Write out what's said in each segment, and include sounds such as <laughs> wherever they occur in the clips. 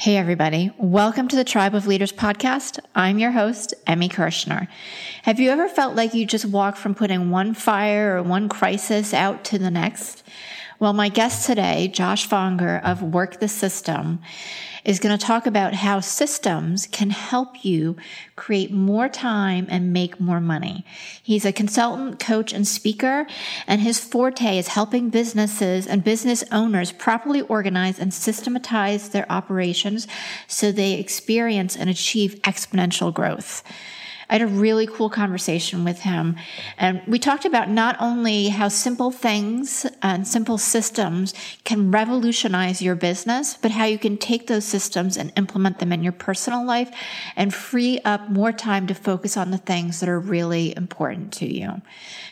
Hey, everybody. Welcome to the Tribe of Leaders podcast. I'm your host, Emmy Kirshner. Have you ever felt like you just walked from putting one fire or one crisis out to the next? Well, my guest today, Josh Fonger of Work the System, is going to talk about how systems can help you create more time and make more money. He's a consultant, coach, and speaker, and his forte is helping businesses and business owners properly organize and systematize their operations so they experience and achieve exponential growth. I had a really cool conversation with him. And we talked about not only how simple things and simple systems can revolutionize your business, but how you can take those systems and implement them in your personal life and free up more time to focus on the things that are really important to you.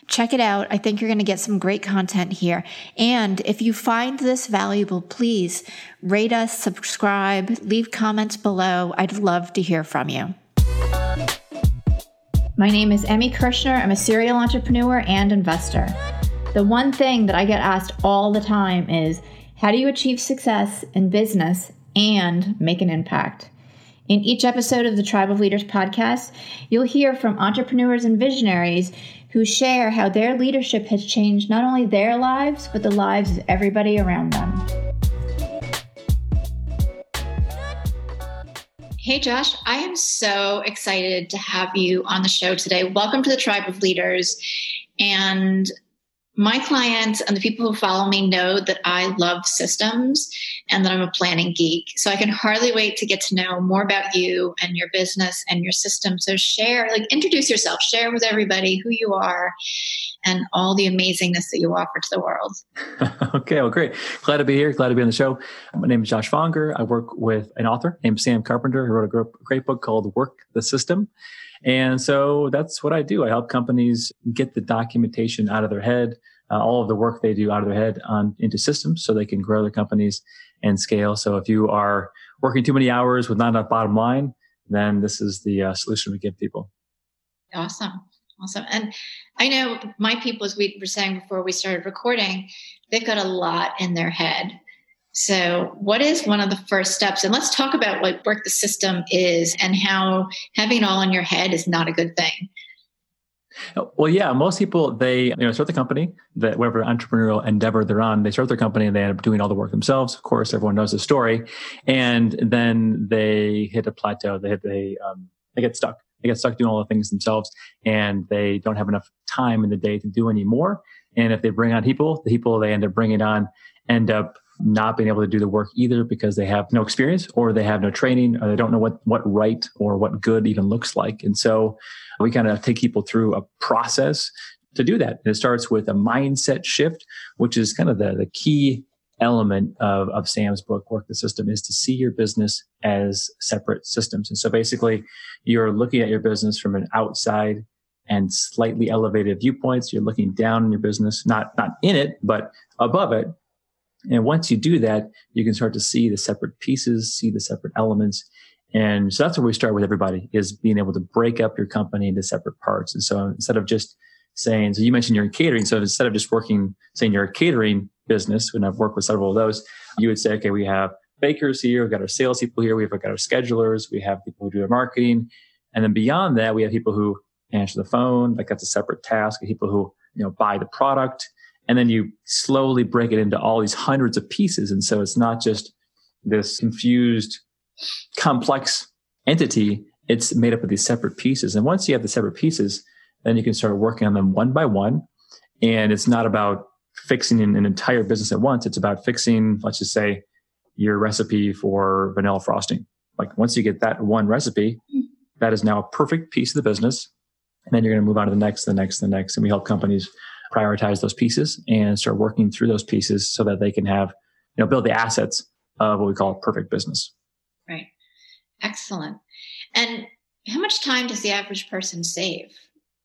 Check it out. I think you're going to get some great content here. And if you find this valuable, please rate us, subscribe, leave comments below. I'd love to hear from you. My name is Emmy Kirshner. I'm a serial entrepreneur and investor. The one thing that I get asked all the time is how do you achieve success in business and make an impact? In each episode of the Tribe of Leaders podcast, you'll hear from entrepreneurs and visionaries who share how their leadership has changed not only their lives, but the lives of everybody around them. Hey, Josh, I am so excited to have you on the show today. Welcome to the Tribe of Leaders. And my clients and the people who follow me know that I love systems and that I'm a planning geek. So I can hardly wait to get to know more about you and your business and your system. So share, like introduce yourself, share with everybody who you are and all the amazingness that you offer to the world. <laughs> okay, well, great. Glad to be here. Glad to be on the show. My name is Josh Fonger. I work with an author named Sam Carpenter who wrote a great book called Work the System. And so that's what I do. I help companies get the documentation out of their head, uh, all of the work they do out of their head on into systems so they can grow their companies and scale. So if you are working too many hours with not enough bottom line, then this is the uh, solution we give people. Awesome. Awesome. And I know my people, as we were saying before we started recording, they've got a lot in their head. So, what is one of the first steps? And let's talk about what work the system is and how having it all in your head is not a good thing. Well, yeah, most people they you know start the company that whatever entrepreneurial endeavor they're on, they start their company and they end up doing all the work themselves. Of course, everyone knows the story, and then they hit a plateau. They hit they um, they get stuck they get stuck doing all the things themselves and they don't have enough time in the day to do any more. And if they bring on people, the people they end up bringing on end up not being able to do the work either because they have no experience or they have no training or they don't know what, what right or what good even looks like. And so we kind of take people through a process to do that. And it starts with a mindset shift, which is kind of the, the key element of, of Sam's book, Work the System, is to see your business as separate systems. And so basically, you're looking at your business from an outside and slightly elevated viewpoints. You're looking down on your business, not, not in it, but above it. And once you do that, you can start to see the separate pieces, see the separate elements. And so that's where we start with everybody is being able to break up your company into separate parts. And so instead of just saying, so you mentioned you're in catering. So instead of just working, saying you're a catering business, and I've worked with several of those, you would say, okay, we have bakers here, we've got our salespeople here, we've got our schedulers, we have people who do our marketing. And then beyond that, we have people who answer the phone, like that's a separate task, people who, you know, buy the product. And then you slowly break it into all these hundreds of pieces. And so it's not just this confused, complex entity. It's made up of these separate pieces. And once you have the separate pieces, then you can start working on them one by one. And it's not about fixing an, an entire business at once. It's about fixing, let's just say, your recipe for vanilla frosting. Like once you get that one recipe, mm-hmm. that is now a perfect piece of the business. And then you're going to move on to the next, the next, the next. And we help companies prioritize those pieces and start working through those pieces so that they can have, you know, build the assets of what we call a perfect business. Right. Excellent. And how much time does the average person save?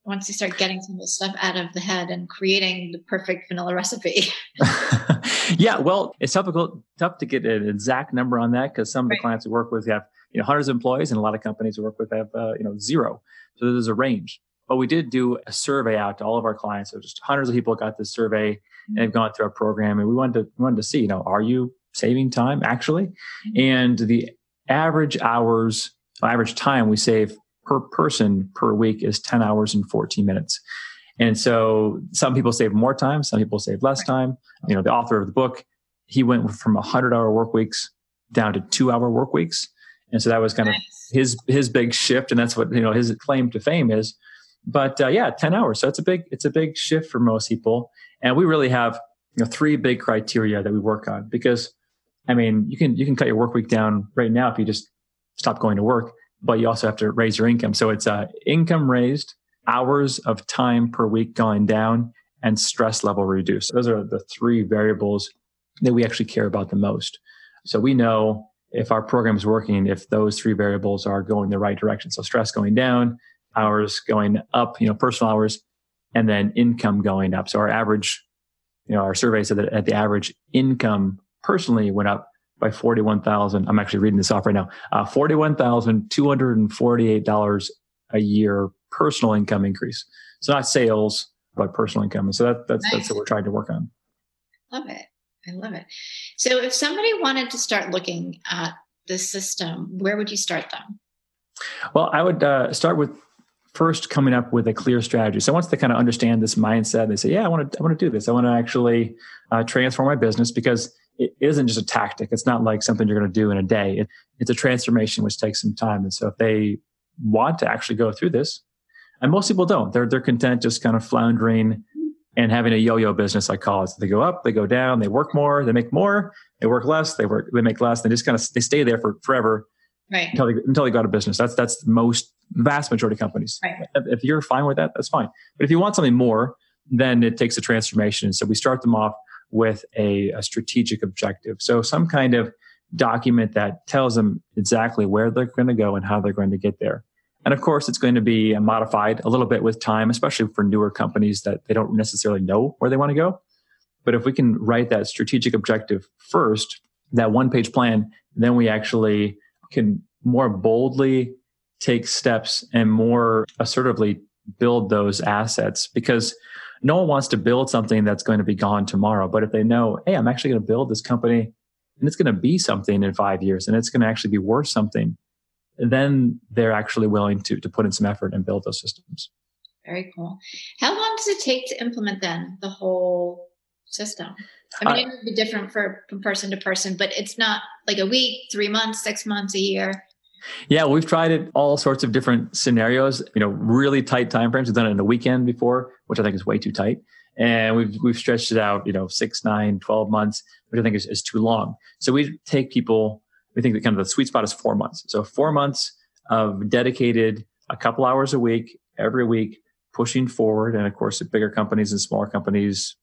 Once you start getting some of the stuff out of the head and creating the perfect vanilla recipe. <laughs> <laughs> yeah, well, it's difficult, tough to get an exact number on that because some of the clients we work with have you know hundreds of employees, and a lot of companies we work with have uh, you know zero. So there's a range. But we did do a survey out to all of our clients. So just hundreds of people got this survey mm-hmm. and have gone through our program, and we wanted to we wanted to see, you know, are you saving time actually? Mm-hmm. And the average hours, average time we save per person per week is 10 hours and 14 minutes. And so some people save more time, some people save less time. You know, the author of the book, he went from 100 hour work weeks down to two hour work weeks. And so that was kind of his his big shift, and that's what you know his claim to fame is. But uh, yeah, 10 hours. So it's a big it's a big shift for most people. And we really have you know three big criteria that we work on because I mean you can you can cut your work week down right now if you just stop going to work, but you also have to raise your income. So it's uh, income raised, hours of time per week going down, and stress level reduced. Those are the three variables that we actually care about the most. So we know if our program is working, if those three variables are going the right direction. So stress going down, hours going up, you know, personal hours, and then income going up. So our average, you know, our survey said that at the average income personally went up by 41,000. I'm actually reading this off right now. Uh, $41,248 a year personal income increase. So not sales, but personal income. And so that, that's, nice. that's what we're trying to work on. Love it. I love it. So if somebody wanted to start looking at the system, where would you start them? Well, I would uh, start with first coming up with a clear strategy. So once they kind of understand this mindset, they say, "Yeah, I want to, I want to do this. I want to actually uh, transform my business because it isn't just a tactic. It's not like something you're going to do in a day. It, it's a transformation which takes some time. And so if they want to actually go through this, and most people don't, they're they're content just kind of floundering and having a yo-yo business, I call it. So they go up, they go down, they work more, they make more, they work less, they work, they make less. They just kind of they stay there for forever right. until they until they go out of business. That's that's most vast majority of companies. Right. If you're fine with that, that's fine. But if you want something more, then it takes a transformation. So we start them off with a, a strategic objective. So some kind of document that tells them exactly where they're going to go and how they're going to get there. And of course, it's going to be modified a little bit with time, especially for newer companies that they don't necessarily know where they want to go. But if we can write that strategic objective first, that one page plan, then we actually can more boldly take steps and more assertively build those assets because no one wants to build something that's going to be gone tomorrow. But if they know, hey, I'm actually going to build this company and it's going to be something in five years and it's going to actually be worth something, then they're actually willing to, to put in some effort and build those systems. Very cool. How long does it take to implement then the whole system? I mean, uh, it would be different for from person to person, but it's not like a week, three months, six months, a year. Yeah, we've tried it all sorts of different scenarios. You know, really tight time frames. We've done it in a weekend before, which I think is way too tight. And we've we've stretched it out, you know, six, nine, 12 months, which I think is, is too long. So we take people we think that kind of the sweet spot is four months. So four months of dedicated a couple hours a week, every week, pushing forward. And of course, at bigger companies and smaller companies,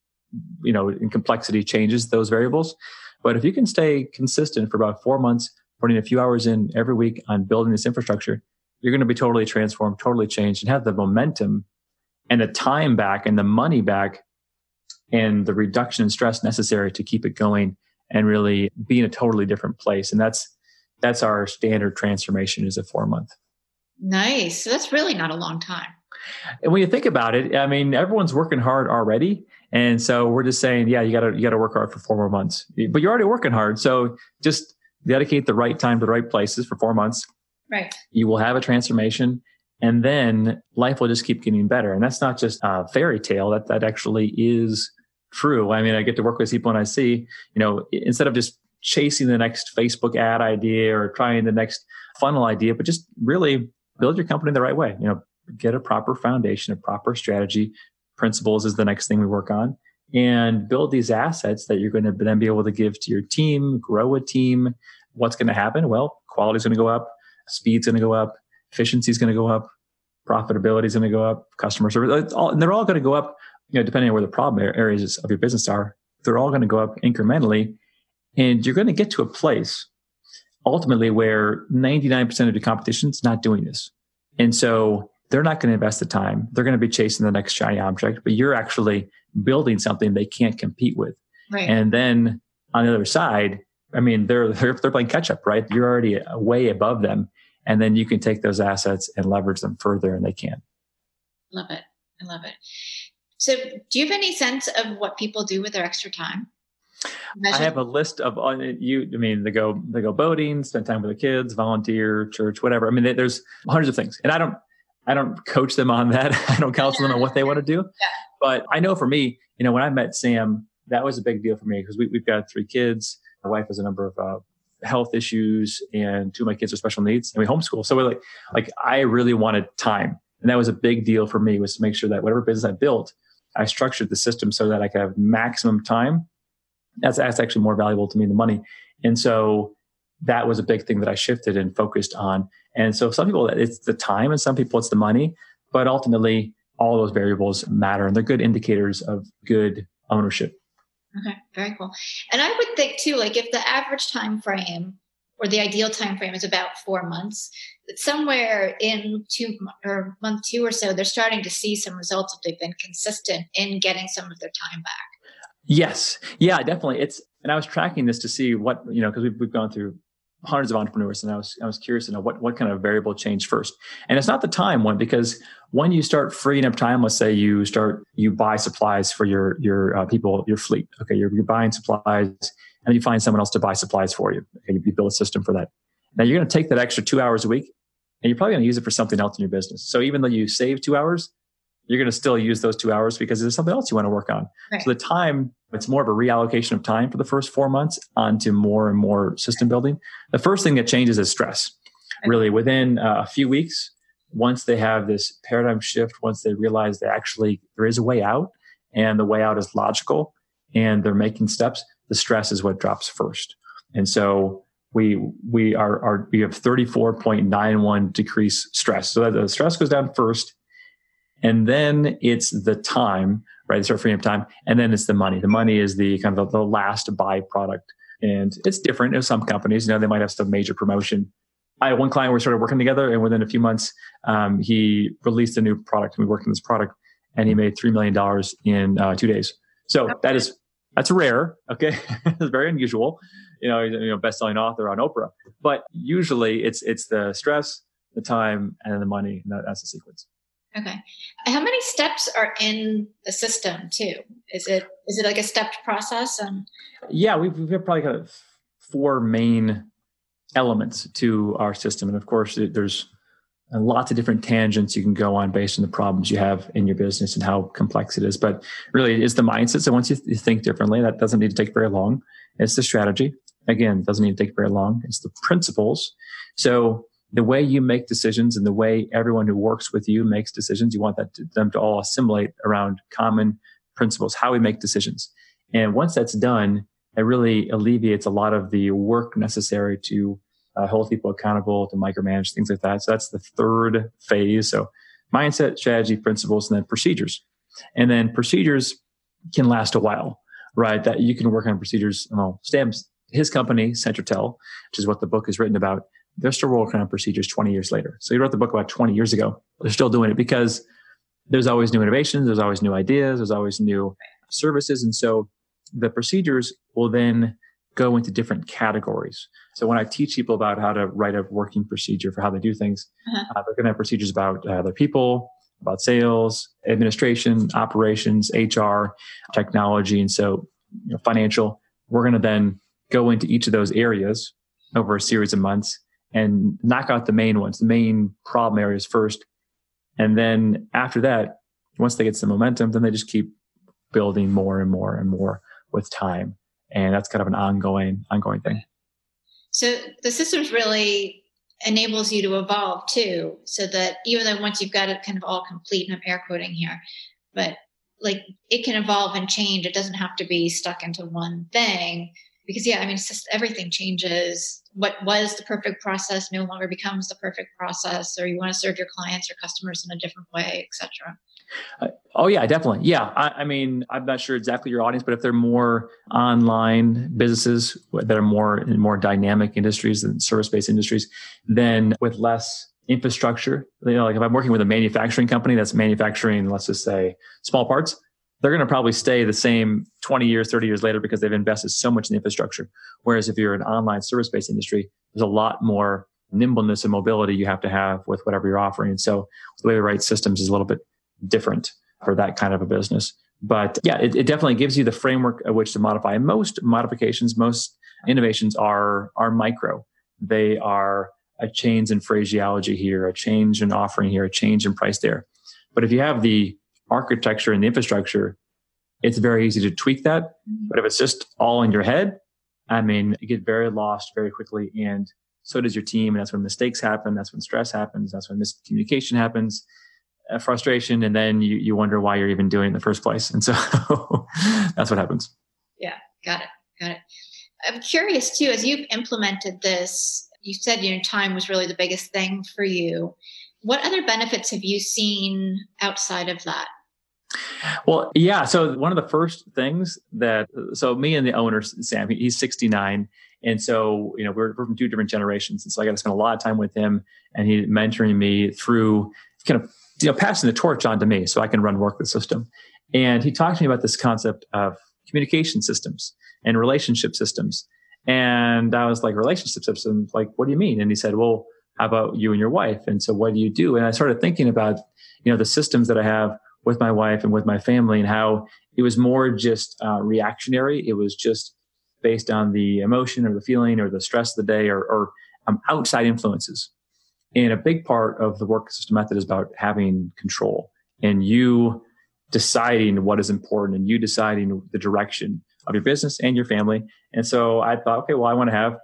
you know, in complexity changes those variables. But if you can stay consistent for about four months, putting a few hours in every week on building this infrastructure, you're going to be totally transformed, totally changed, and have the momentum and the time back and the money back and the reduction in stress necessary to keep it going and really be in a totally different place. And that's that's our standard transformation is a four month. Nice. So that's really not a long time. And when you think about it, I mean, everyone's working hard already. And so we're just saying, yeah, you gotta you gotta work hard for four more months. But you're already working hard. So just dedicate the right time to the right places for four months. Right. You will have a transformation and then life will just keep getting better. And that's not just a fairy tale. That that actually is true. I mean, I get to work with people and I see, you know, instead of just chasing the next Facebook ad idea or trying the next funnel idea, but just really build your company the right way. You know, get a proper foundation, a proper strategy. Principles is the next thing we work on and build these assets that you're going to then be able to give to your team, grow a team. What's going to happen? Well, quality is going to go up, speed's going to go up, efficiency is going to go up, profitability is going to go up, customer service, all, and they're all going to go up you know, depending on where the problem areas of your business are, they're all going to go up incrementally. And you're going to get to a place ultimately where 99% of your competition is not doing this. And so they're not going to invest the time. They're going to be chasing the next shiny object, but you're actually building something they can't compete with. Right. And then on the other side, I mean, they're, they're, they're playing catch up, right? You're already way above them. And then you can take those assets and leverage them further and they can. Love it. I love it. So, do you have any sense of what people do with their extra time? I have a list of uh, you. I mean, they go they go boating, spend time with the kids, volunteer, church, whatever. I mean, there's hundreds of things, and I don't I don't coach them on that. <laughs> I don't counsel them on what they want to do. Yeah. But I know for me, you know, when I met Sam, that was a big deal for me because we, we've got three kids. My wife has a number of uh, health issues, and two of my kids are special needs, and we homeschool. So we're like, like I really wanted time, and that was a big deal for me was to make sure that whatever business I built, I structured the system so that I could have maximum time. That's that's actually more valuable to me than money, and so that was a big thing that I shifted and focused on. And so some people it's the time, and some people it's the money, but ultimately all those variables matter, and they're good indicators of good ownership. Okay, very cool. And I would think too, like if the average time frame or the ideal time frame is about four months, somewhere in two or month two or so, they're starting to see some results if they've been consistent in getting some of their time back. Yes, yeah, definitely. It's and I was tracking this to see what you know because we've we've gone through hundreds of entrepreneurs and I was I was curious to know what what kind of variable changed first. And it's not the time one because when you start freeing up time, let's say you start you buy supplies for your your uh, people your fleet. Okay, you're, you're buying supplies and you find someone else to buy supplies for you. Okay, you build a system for that. Now you're going to take that extra two hours a week and you're probably going to use it for something else in your business. So even though you save two hours, you're going to still use those two hours because there's something else you want to work on. Right. So the time, it's more of a reallocation of time for the first four months onto more and more system building. The first thing that changes is stress. Really, within uh, a few weeks, once they have this paradigm shift, once they realize that actually there is a way out and the way out is logical and they're making steps, the stress is what drops first. And so we we are, are we have 34.91 decrease stress. So the stress goes down first and then it's the time, right? It's our freedom up time. And then it's the money. The money is the kind of the, the last byproduct. And it's different in some companies. You know, they might have some major promotion. I had one client we started working together, and within a few months, um, he released a new product. And we worked on this product, and he made three million dollars in uh, two days. So that is that's rare. Okay, <laughs> it's very unusual. You know, you know, best-selling author on Oprah. But usually, it's it's the stress, the time, and the money. And that, that's the sequence. Okay. How many steps are in the system too? Is it is it like a stepped process? And yeah, we've, we've probably got four main elements to our system, and of course, it, there's lots of different tangents you can go on based on the problems you have in your business and how complex it is. But really, it's the mindset. So once you, th- you think differently, that doesn't need to take very long. It's the strategy. Again, doesn't need to take very long. It's the principles. So the way you make decisions and the way everyone who works with you makes decisions, you want that to, them to all assimilate around common principles, how we make decisions. And once that's done, it really alleviates a lot of the work necessary to uh, hold people accountable, to micromanage things like that. So that's the third phase. So mindset, strategy, principles, and then procedures. And then procedures can last a while, right? That you can work on procedures. Well, Sam's his company, Centratel, which is what the book is written about they're still working on procedures 20 years later. So he wrote the book about 20 years ago. They're still doing it because there's always new innovations, there's always new ideas, there's always new services. And so the procedures will then go into different categories. So when I teach people about how to write a working procedure for how they do things, uh-huh. uh, they're going to have procedures about uh, their people, about sales, administration, operations, HR, technology, and so you know, financial. We're going to then go into each of those areas over a series of months and knock out the main ones, the main problem areas first. And then after that, once they get some momentum, then they just keep building more and more and more with time. And that's kind of an ongoing, ongoing thing. So the systems really enables you to evolve too, so that even though once you've got it kind of all complete, and I'm air quoting here, but like it can evolve and change. It doesn't have to be stuck into one thing because yeah, I mean, it's just everything changes what was the perfect process no longer becomes the perfect process or you want to serve your clients or customers in a different way etc uh, oh yeah definitely. Yeah I, I, mean i'm not sure exactly your audience but if they're more online businesses that are more in more dynamic industries and service-based industries then with less infrastructure you know like if i'm working with a manufacturing company that's manufacturing let's just say small parts they're going to probably stay the same 20 years, 30 years later because they've invested so much in the infrastructure. Whereas if you're an online service based industry, there's a lot more nimbleness and mobility you have to have with whatever you're offering. And so the way we write systems is a little bit different for that kind of a business. But yeah, it, it definitely gives you the framework of which to modify. Most modifications, most innovations are are micro. They are a change in phraseology here, a change in offering here, a change in price there. But if you have the architecture and the infrastructure, it's very easy to tweak that. But if it's just all in your head, I mean, you get very lost very quickly. And so does your team. And that's when mistakes happen. That's when stress happens. That's when miscommunication happens, uh, frustration. And then you, you wonder why you're even doing it in the first place. And so <laughs> that's what happens. Yeah, got it. Got it. I'm curious too, as you've implemented this, you said your time was really the biggest thing for you. What other benefits have you seen outside of that? Well, yeah. So one of the first things that so me and the owner Sam, he's 69, and so you know we're, we're from two different generations, and so I got to spend a lot of time with him, and he mentoring me through kind of you know passing the torch on to me so I can run work the system. And he talked to me about this concept of communication systems and relationship systems. And I was like, relationship systems? Like, what do you mean? And he said, well, how about you and your wife? And so what do you do? And I started thinking about, you know, the systems that I have with my wife and with my family and how it was more just uh, reactionary. It was just based on the emotion or the feeling or the stress of the day or, or um, outside influences. And a big part of the work system method is about having control and you deciding what is important and you deciding the direction of your business and your family. And so I thought, okay, well, I want to have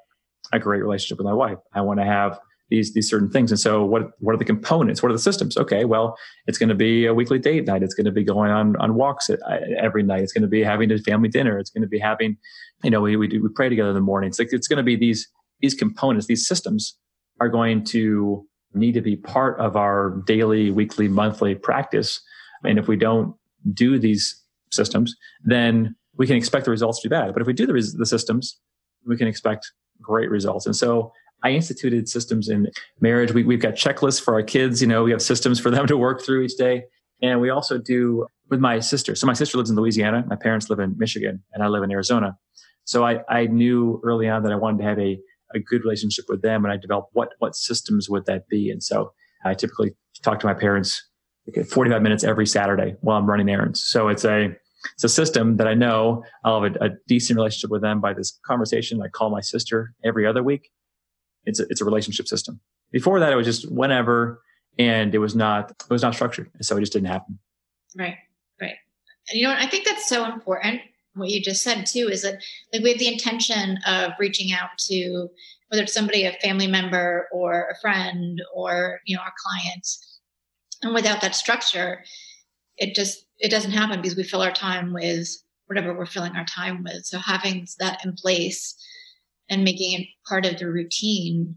a great relationship with my wife. I want to have these these certain things. And so what what are the components? What are the systems? Okay, well, it's going to be a weekly date night. It's going to be going on on walks every night. It's going to be having a family dinner. It's going to be having, you know, we we, do, we pray together in the morning. It's like it's going to be these these components. These systems are going to need to be part of our daily, weekly, monthly practice. And if we don't do these systems, then we can expect the results to be bad. But if we do the, the systems, we can expect great results. And so I instituted systems in marriage. We, we've got checklists for our kids. You know, we have systems for them to work through each day. And we also do with my sister. So my sister lives in Louisiana. My parents live in Michigan and I live in Arizona. So I, I knew early on that I wanted to have a, a good relationship with them and I developed what, what systems would that be? And so I typically talk to my parents 45 minutes every Saturday while I'm running errands. So it's a, it's a system that I know I'll have a, a, decent relationship with them by this conversation. I call my sister every other week. It's a, it's a relationship system. Before that, it was just whenever, and it was not it was not structured, and so it just didn't happen. Right, right. And you know, I think that's so important. What you just said too is that like we have the intention of reaching out to whether it's somebody, a family member, or a friend, or you know, our clients, and without that structure, it just it doesn't happen because we fill our time with whatever we're filling our time with. So having that in place and making it part of the routine,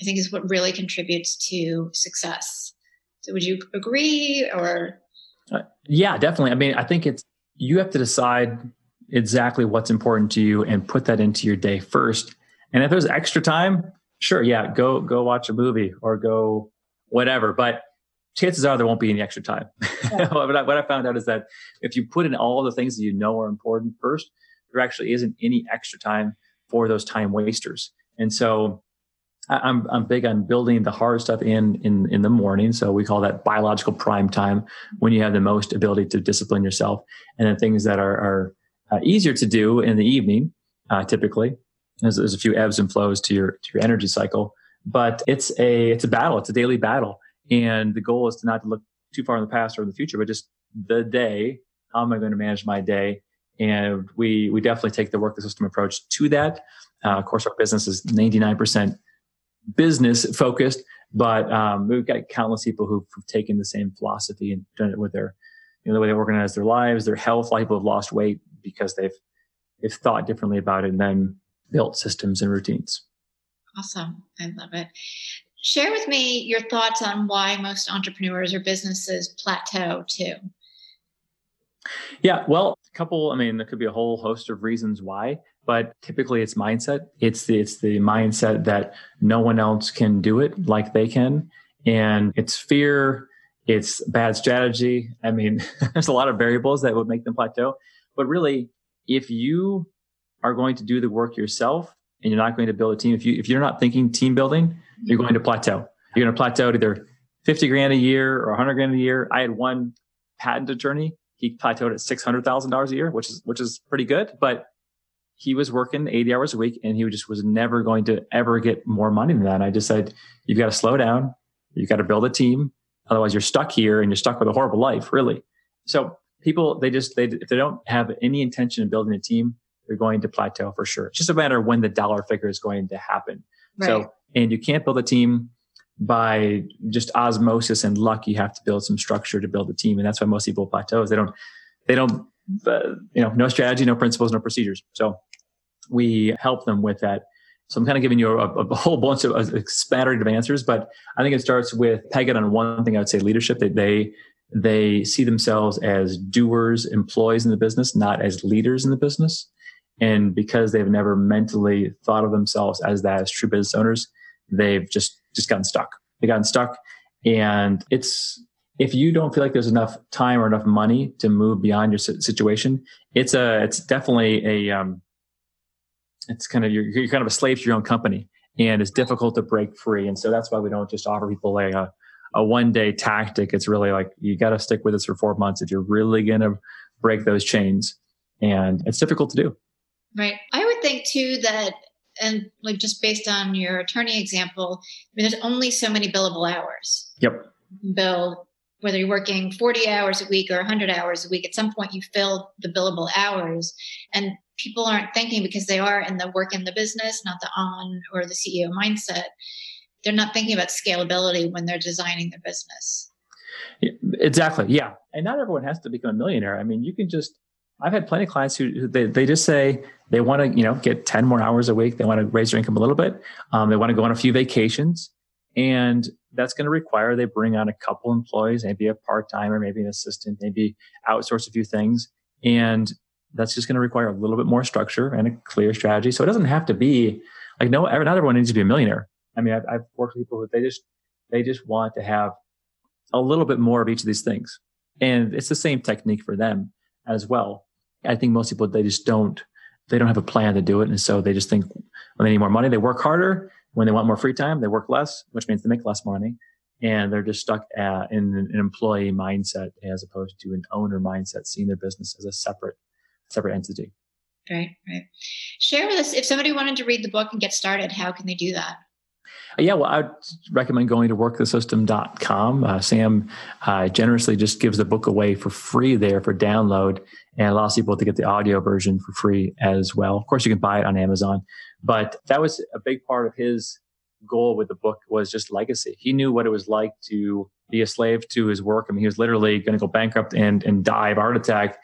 I think is what really contributes to success. So would you agree or? Uh, yeah, definitely. I mean, I think it's, you have to decide exactly what's important to you and put that into your day first. And if there's extra time, sure, yeah, go go watch a movie or go whatever. But chances are there won't be any extra time. Yeah. <laughs> what, I, what I found out is that if you put in all the things that you know are important first, there actually isn't any extra time for those time wasters. And so I'm I'm big on building the hard stuff in in in the morning. So we call that biological prime time when you have the most ability to discipline yourself, and then things that are are uh, easier to do in the evening. Uh, typically, there's, there's a few ebbs and flows to your to your energy cycle, but it's a it's a battle. It's a daily battle, and the goal is to not look too far in the past or in the future, but just the day. How am I going to manage my day? And we, we definitely take the work the system approach to that. Uh, of course, our business is 99% business focused, but um, we've got countless people who've, who've, taken the same philosophy and done it with their, you know, the way they organize their lives, their health. A lot of people have lost weight because they've, they've thought differently about it and then built systems and routines. Awesome. I love it. Share with me your thoughts on why most entrepreneurs or businesses plateau too. Yeah, well, couple. I mean, there could be a whole host of reasons why, but typically it's mindset. It's the it's the mindset that no one else can do it like they can, and it's fear. It's bad strategy. I mean, <laughs> there's a lot of variables that would make them plateau. But really, if you are going to do the work yourself and you're not going to build a team, if you if you're not thinking team building, you're going to plateau. You're going to plateau at either 50 grand a year or 100 grand a year. I had one patent attorney he plateaued at six hundred thousand dollars a year, which is which is pretty good. But he was working 80 hours a week and he just was never going to ever get more money than that. And I just said, you've got to slow down. You've got to build a team. Otherwise you're stuck here and you're stuck with a horrible life, really. So people, they just, they, if they don't have any intention of building a team, they're going to plateau for sure. It's just a matter of when the dollar figure is going to happen. Right. So, and you can't build a team by just osmosis and luck. You have to build some structure to build a team. And that's why most people plateau is they don't, they don't, uh, you know, no strategy, no principles, no procedures. So we help them with that. So I'm kind of giving you a, a whole bunch of a answers, but I think it starts with pegging on one thing. I would say leadership. That they they see themselves as doers, employees in the business, not as leaders in the business. And because they've never mentally thought of themselves as that as true business owners, they've just just gotten stuck. They gotten stuck, and it's if you don't feel like there's enough time or enough money to move beyond your situation, it's a it's definitely a um, it's kind of you're, you're kind of a slave to your own company. And it's difficult to break free. And so that's why we don't just offer people like a, a one day tactic. It's really like you got to stick with this for four months if you're really going to break those chains. And it's difficult to do. Right. I would think too that and like just based on your attorney example i mean there's only so many billable hours yep bill whether you're working 40 hours a week or 100 hours a week at some point you fill the billable hours and people aren't thinking because they are in the work in the business, not the on or the CEO mindset. They're not thinking about scalability when they're designing their business. Exactly. Yeah. And not everyone has to become a millionaire. I mean, you can just, I've had plenty of clients who, who they, they just say they want to, you know, get 10 more hours a week. They want to raise their income a little bit. Um, they want to go on a few vacations and that's going to require they bring on a couple employees, maybe a part-timer, maybe an assistant, maybe outsource a few things. And that's just going to require a little bit more structure and a clear strategy. So it doesn't have to be like no, not everyone needs to be a millionaire. I mean, I've, I've worked with people who they just they just want to have a little bit more of each of these things, and it's the same technique for them as well. I think most people they just don't they don't have a plan to do it, and so they just think when they need more money, they work harder. When they want more free time, they work less, which means they make less money, and they're just stuck at, in an employee mindset as opposed to an owner mindset, seeing their business as a separate separate entity. Right, right. Share with us if somebody wanted to read the book and get started, how can they do that? Uh, yeah, well, I'd recommend going to workthesystem.com. Uh, Sam uh, generously just gives the book away for free there for download and allows people to get the audio version for free as well. Of course, you can buy it on Amazon, but that was a big part of his goal with the book was just legacy. He knew what it was like to be a slave to his work. I mean, he was literally going to go bankrupt and, and die of heart attack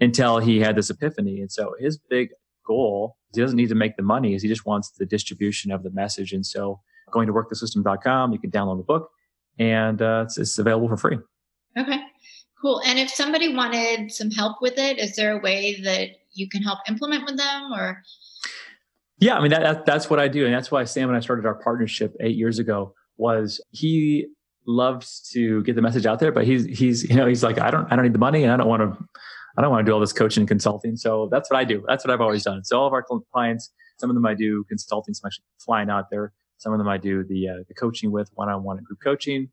until he had this epiphany. And so his big goal, he doesn't need to make the money, is he just wants the distribution of the message. And so going to workthesystem.com, you can download the book and uh, it's, it's available for free. Okay, cool. And if somebody wanted some help with it, is there a way that you can help implement with them or? Yeah, I mean, that, that, that's what I do. And that's why Sam and I started our partnership eight years ago was he loves to get the message out there, but he's, he's, you know, he's like, I don't, I don't need the money and I don't want to I don't want to do all this coaching and consulting. So that's what I do. That's what I've always done. So all of our clients, some of them I do consulting, some actually flying out there. Some of them I do the uh, the coaching with one-on-one and group coaching.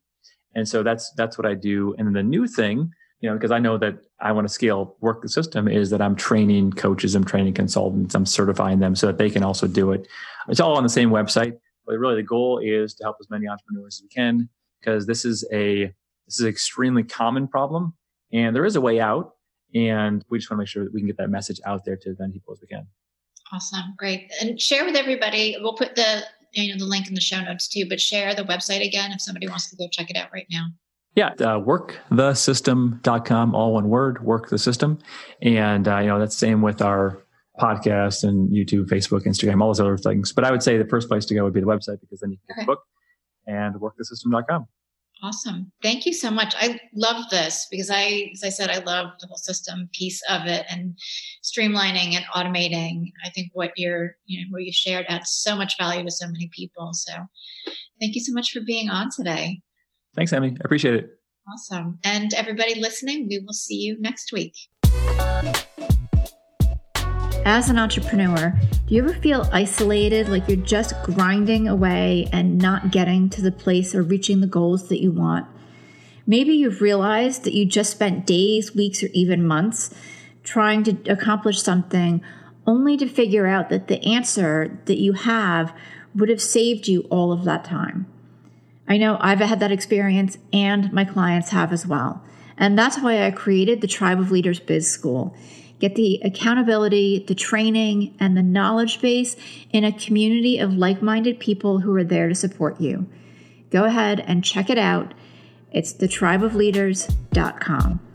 And so that's that's what I do. And then the new thing, you know, because I know that I want to scale work the system is that I'm training coaches, I'm training consultants, I'm certifying them so that they can also do it. It's all on the same website. But really the goal is to help as many entrepreneurs as we can because this is a this is an extremely common problem and there is a way out and we just want to make sure that we can get that message out there to as many people as we can. Awesome. Great. And share with everybody. We'll put the you know the link in the show notes too, but share the website again if somebody wants to go check it out right now. Yeah, uh, workthesystem.com, all one word, work the system. And, uh, you know, that's same with our podcast and YouTube, Facebook, Instagram, all those other things. But I would say the first place to go would be the website because then you can get okay. the book and workthesystem.com. Awesome. Thank you so much. I love this because I, as I said, I love the whole system piece of it and streamlining and automating. I think what you're, you know, what you shared adds so much value to so many people. So thank you so much for being on today. Thanks, Amy. I appreciate it. Awesome. And everybody listening, we will see you next week. As an entrepreneur, do you ever feel isolated, like you're just grinding away and not getting to the place or reaching the goals that you want? Maybe you've realized that you just spent days, weeks, or even months trying to accomplish something only to figure out that the answer that you have would have saved you all of that time. I know I've had that experience and my clients have as well. And that's why I created the Tribe of Leaders Biz School. Get the accountability, the training, and the knowledge base in a community of like minded people who are there to support you. Go ahead and check it out. It's thetribeofleaders.com.